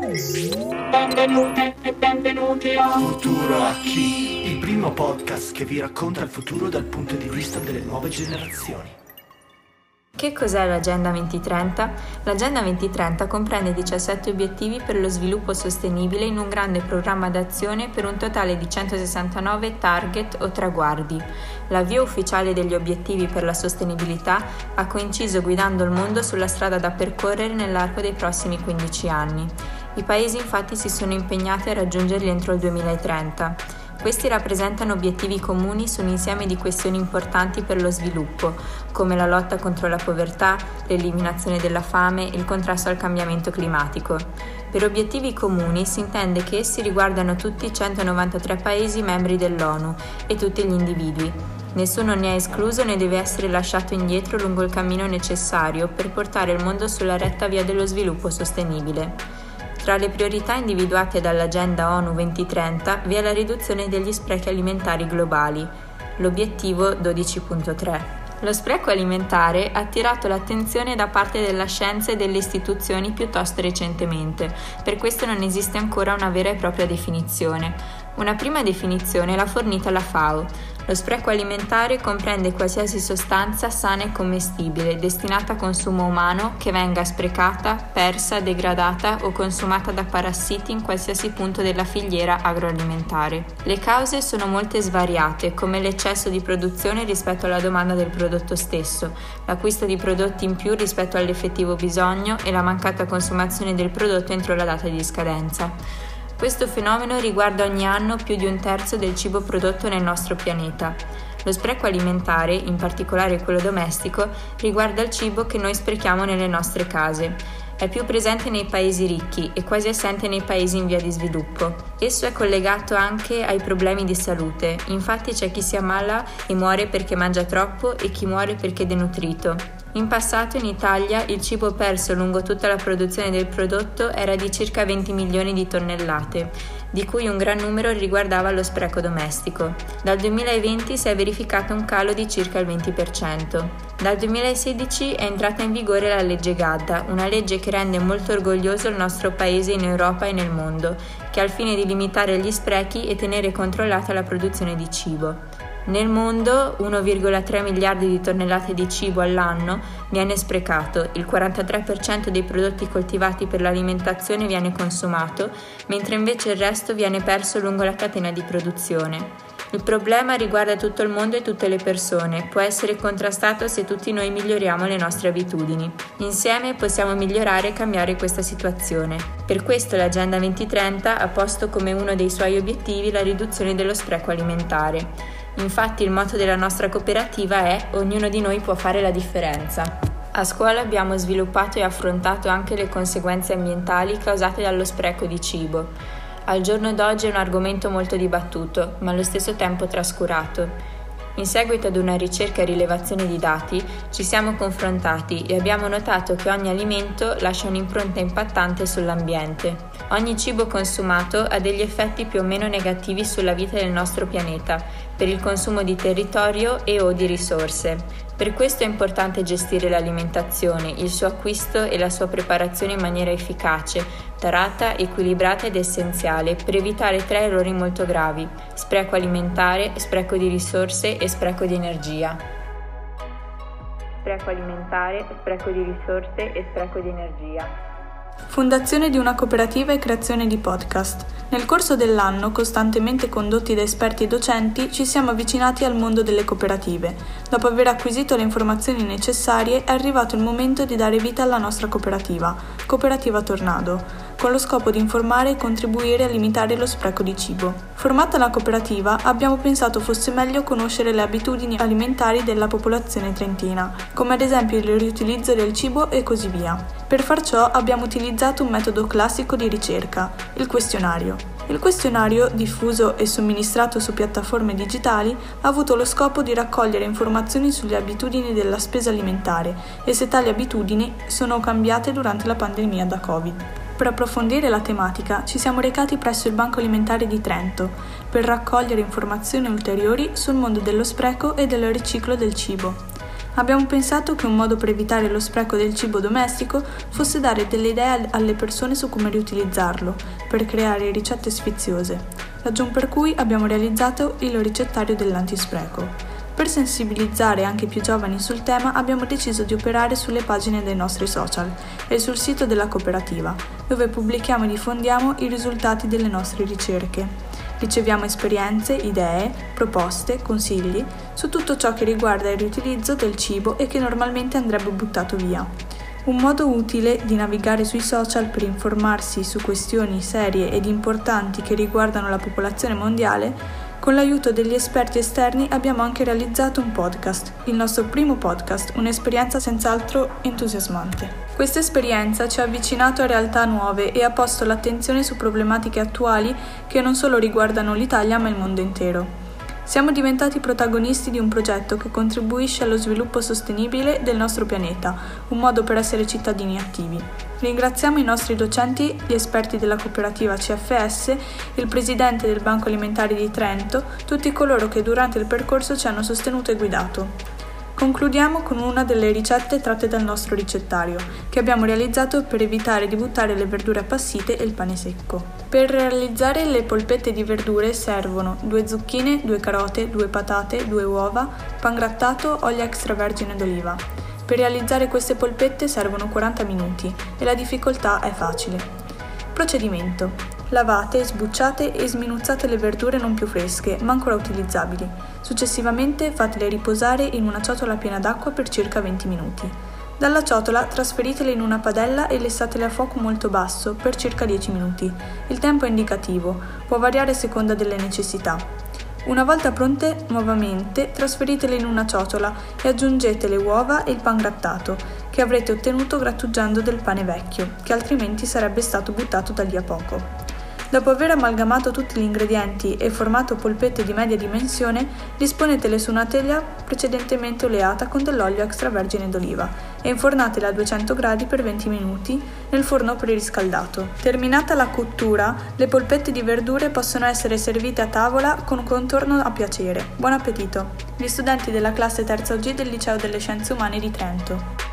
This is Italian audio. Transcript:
Benvenuti e benvenuti a Futuro a chi? Il primo podcast che vi racconta il futuro dal punto di vista delle nuove generazioni. Che cos'è l'Agenda 2030? L'Agenda 2030 comprende 17 obiettivi per lo sviluppo sostenibile in un grande programma d'azione per un totale di 169 target o traguardi. L'avvio ufficiale degli obiettivi per la sostenibilità ha coinciso guidando il mondo sulla strada da percorrere nell'arco dei prossimi 15 anni. I paesi infatti si sono impegnati a raggiungerli entro il 2030. Questi rappresentano obiettivi comuni su un insieme di questioni importanti per lo sviluppo, come la lotta contro la povertà, l'eliminazione della fame e il contrasto al cambiamento climatico. Per obiettivi comuni si intende che essi riguardano tutti i 193 Paesi membri dell'ONU e tutti gli individui. Nessuno ne è escluso né deve essere lasciato indietro lungo il cammino necessario per portare il mondo sulla retta via dello sviluppo sostenibile. Tra le priorità individuate dall'Agenda ONU 2030 vi è la riduzione degli sprechi alimentari globali, l'obiettivo 12.3. Lo spreco alimentare ha attirato l'attenzione da parte della scienza e delle istituzioni piuttosto recentemente, per questo non esiste ancora una vera e propria definizione. Una prima definizione l'ha fornita la FAO. Lo spreco alimentare comprende qualsiasi sostanza sana e commestibile destinata a consumo umano che venga sprecata, persa, degradata o consumata da parassiti in qualsiasi punto della filiera agroalimentare. Le cause sono molte svariate, come l'eccesso di produzione rispetto alla domanda del prodotto stesso, l'acquisto di prodotti in più rispetto all'effettivo bisogno e la mancata consumazione del prodotto entro la data di scadenza. Questo fenomeno riguarda ogni anno più di un terzo del cibo prodotto nel nostro pianeta. Lo spreco alimentare, in particolare quello domestico, riguarda il cibo che noi sprechiamo nelle nostre case. È più presente nei paesi ricchi e quasi assente nei paesi in via di sviluppo. Esso è collegato anche ai problemi di salute, infatti c'è chi si ammala e muore perché mangia troppo e chi muore perché è denutrito. In passato in Italia il cibo perso lungo tutta la produzione del prodotto era di circa 20 milioni di tonnellate, di cui un gran numero riguardava lo spreco domestico. Dal 2020 si è verificato un calo di circa il 20%. Dal 2016 è entrata in vigore la legge Gadda, una legge che rende molto orgoglioso il nostro paese in Europa e nel mondo, che ha il fine di limitare gli sprechi e tenere controllata la produzione di cibo. Nel mondo 1,3 miliardi di tonnellate di cibo all'anno viene sprecato, il 43% dei prodotti coltivati per l'alimentazione viene consumato, mentre invece il resto viene perso lungo la catena di produzione. Il problema riguarda tutto il mondo e tutte le persone, può essere contrastato se tutti noi miglioriamo le nostre abitudini. Insieme possiamo migliorare e cambiare questa situazione. Per questo l'Agenda 2030 ha posto come uno dei suoi obiettivi la riduzione dello spreco alimentare. Infatti il motto della nostra cooperativa è Ognuno di noi può fare la differenza. A scuola abbiamo sviluppato e affrontato anche le conseguenze ambientali causate dallo spreco di cibo. Al giorno d'oggi è un argomento molto dibattuto, ma allo stesso tempo trascurato. In seguito ad una ricerca e rilevazione di dati, ci siamo confrontati e abbiamo notato che ogni alimento lascia un'impronta impattante sull'ambiente. Ogni cibo consumato ha degli effetti più o meno negativi sulla vita del nostro pianeta, per il consumo di territorio e o di risorse. Per questo è importante gestire l'alimentazione, il suo acquisto e la sua preparazione in maniera efficace, tarata, equilibrata ed essenziale per evitare tre errori molto gravi: spreco alimentare, spreco di risorse e spreco di energia. Spreco alimentare, spreco di risorse e spreco di energia. Fondazione di una cooperativa e creazione di podcast. Nel corso dell'anno, costantemente condotti da esperti e docenti, ci siamo avvicinati al mondo delle cooperative. Dopo aver acquisito le informazioni necessarie, è arrivato il momento di dare vita alla nostra cooperativa, Cooperativa Tornado con lo scopo di informare e contribuire a limitare lo spreco di cibo. Formata la cooperativa, abbiamo pensato fosse meglio conoscere le abitudini alimentari della popolazione trentina, come ad esempio il riutilizzo del cibo e così via. Per far ciò abbiamo utilizzato un metodo classico di ricerca, il questionario. Il questionario, diffuso e somministrato su piattaforme digitali, ha avuto lo scopo di raccogliere informazioni sulle abitudini della spesa alimentare e se tali abitudini sono cambiate durante la pandemia da Covid. Per approfondire la tematica ci siamo recati presso il Banco Alimentare di Trento per raccogliere informazioni ulteriori sul mondo dello spreco e del riciclo del cibo. Abbiamo pensato che un modo per evitare lo spreco del cibo domestico fosse dare delle idee alle persone su come riutilizzarlo, per creare ricette sfiziose, ragion per cui abbiamo realizzato il ricettario dell'antispreco. Per sensibilizzare anche più giovani sul tema abbiamo deciso di operare sulle pagine dei nostri social e sul sito della cooperativa, dove pubblichiamo e diffondiamo i risultati delle nostre ricerche. Riceviamo esperienze, idee, proposte, consigli su tutto ciò che riguarda il riutilizzo del cibo e che normalmente andrebbe buttato via. Un modo utile di navigare sui social per informarsi su questioni serie ed importanti che riguardano la popolazione mondiale con l'aiuto degli esperti esterni abbiamo anche realizzato un podcast, il nostro primo podcast, un'esperienza senz'altro entusiasmante. Questa esperienza ci ha avvicinato a realtà nuove e ha posto l'attenzione su problematiche attuali che non solo riguardano l'Italia ma il mondo intero. Siamo diventati protagonisti di un progetto che contribuisce allo sviluppo sostenibile del nostro pianeta, un modo per essere cittadini attivi. Ringraziamo i nostri docenti, gli esperti della cooperativa CFS, il presidente del Banco Alimentare di Trento, tutti coloro che durante il percorso ci hanno sostenuto e guidato. Concludiamo con una delle ricette tratte dal nostro ricettario, che abbiamo realizzato per evitare di buttare le verdure appassite e il pane secco. Per realizzare le polpette di verdure servono due zucchine, due carote, due patate, due uova, pan grattato, olio extravergine d'oliva. Per realizzare queste polpette servono 40 minuti e la difficoltà è facile. Procedimento. Lavate, sbucciate e sminuzzate le verdure non più fresche, ma ancora utilizzabili. Successivamente fatele riposare in una ciotola piena d'acqua per circa 20 minuti. Dalla ciotola trasferitele in una padella e lessatele a fuoco molto basso per circa 10 minuti. Il tempo è indicativo, può variare a seconda delle necessità. Una volta pronte nuovamente, trasferitele in una ciotola e aggiungete le uova e il pan grattato, che avrete ottenuto grattugiando del pane vecchio, che altrimenti sarebbe stato buttato da lì a poco. Dopo aver amalgamato tutti gli ingredienti e formato polpette di media dimensione, disponetele su una teglia precedentemente oleata con dell'olio extravergine d'oliva e infornatele a 200 gradi per 20 minuti nel forno preriscaldato. Terminata la cottura, le polpette di verdure possono essere servite a tavola con contorno a piacere. Buon appetito! Gli studenti della classe terza OG del Liceo delle Scienze Umane di Trento.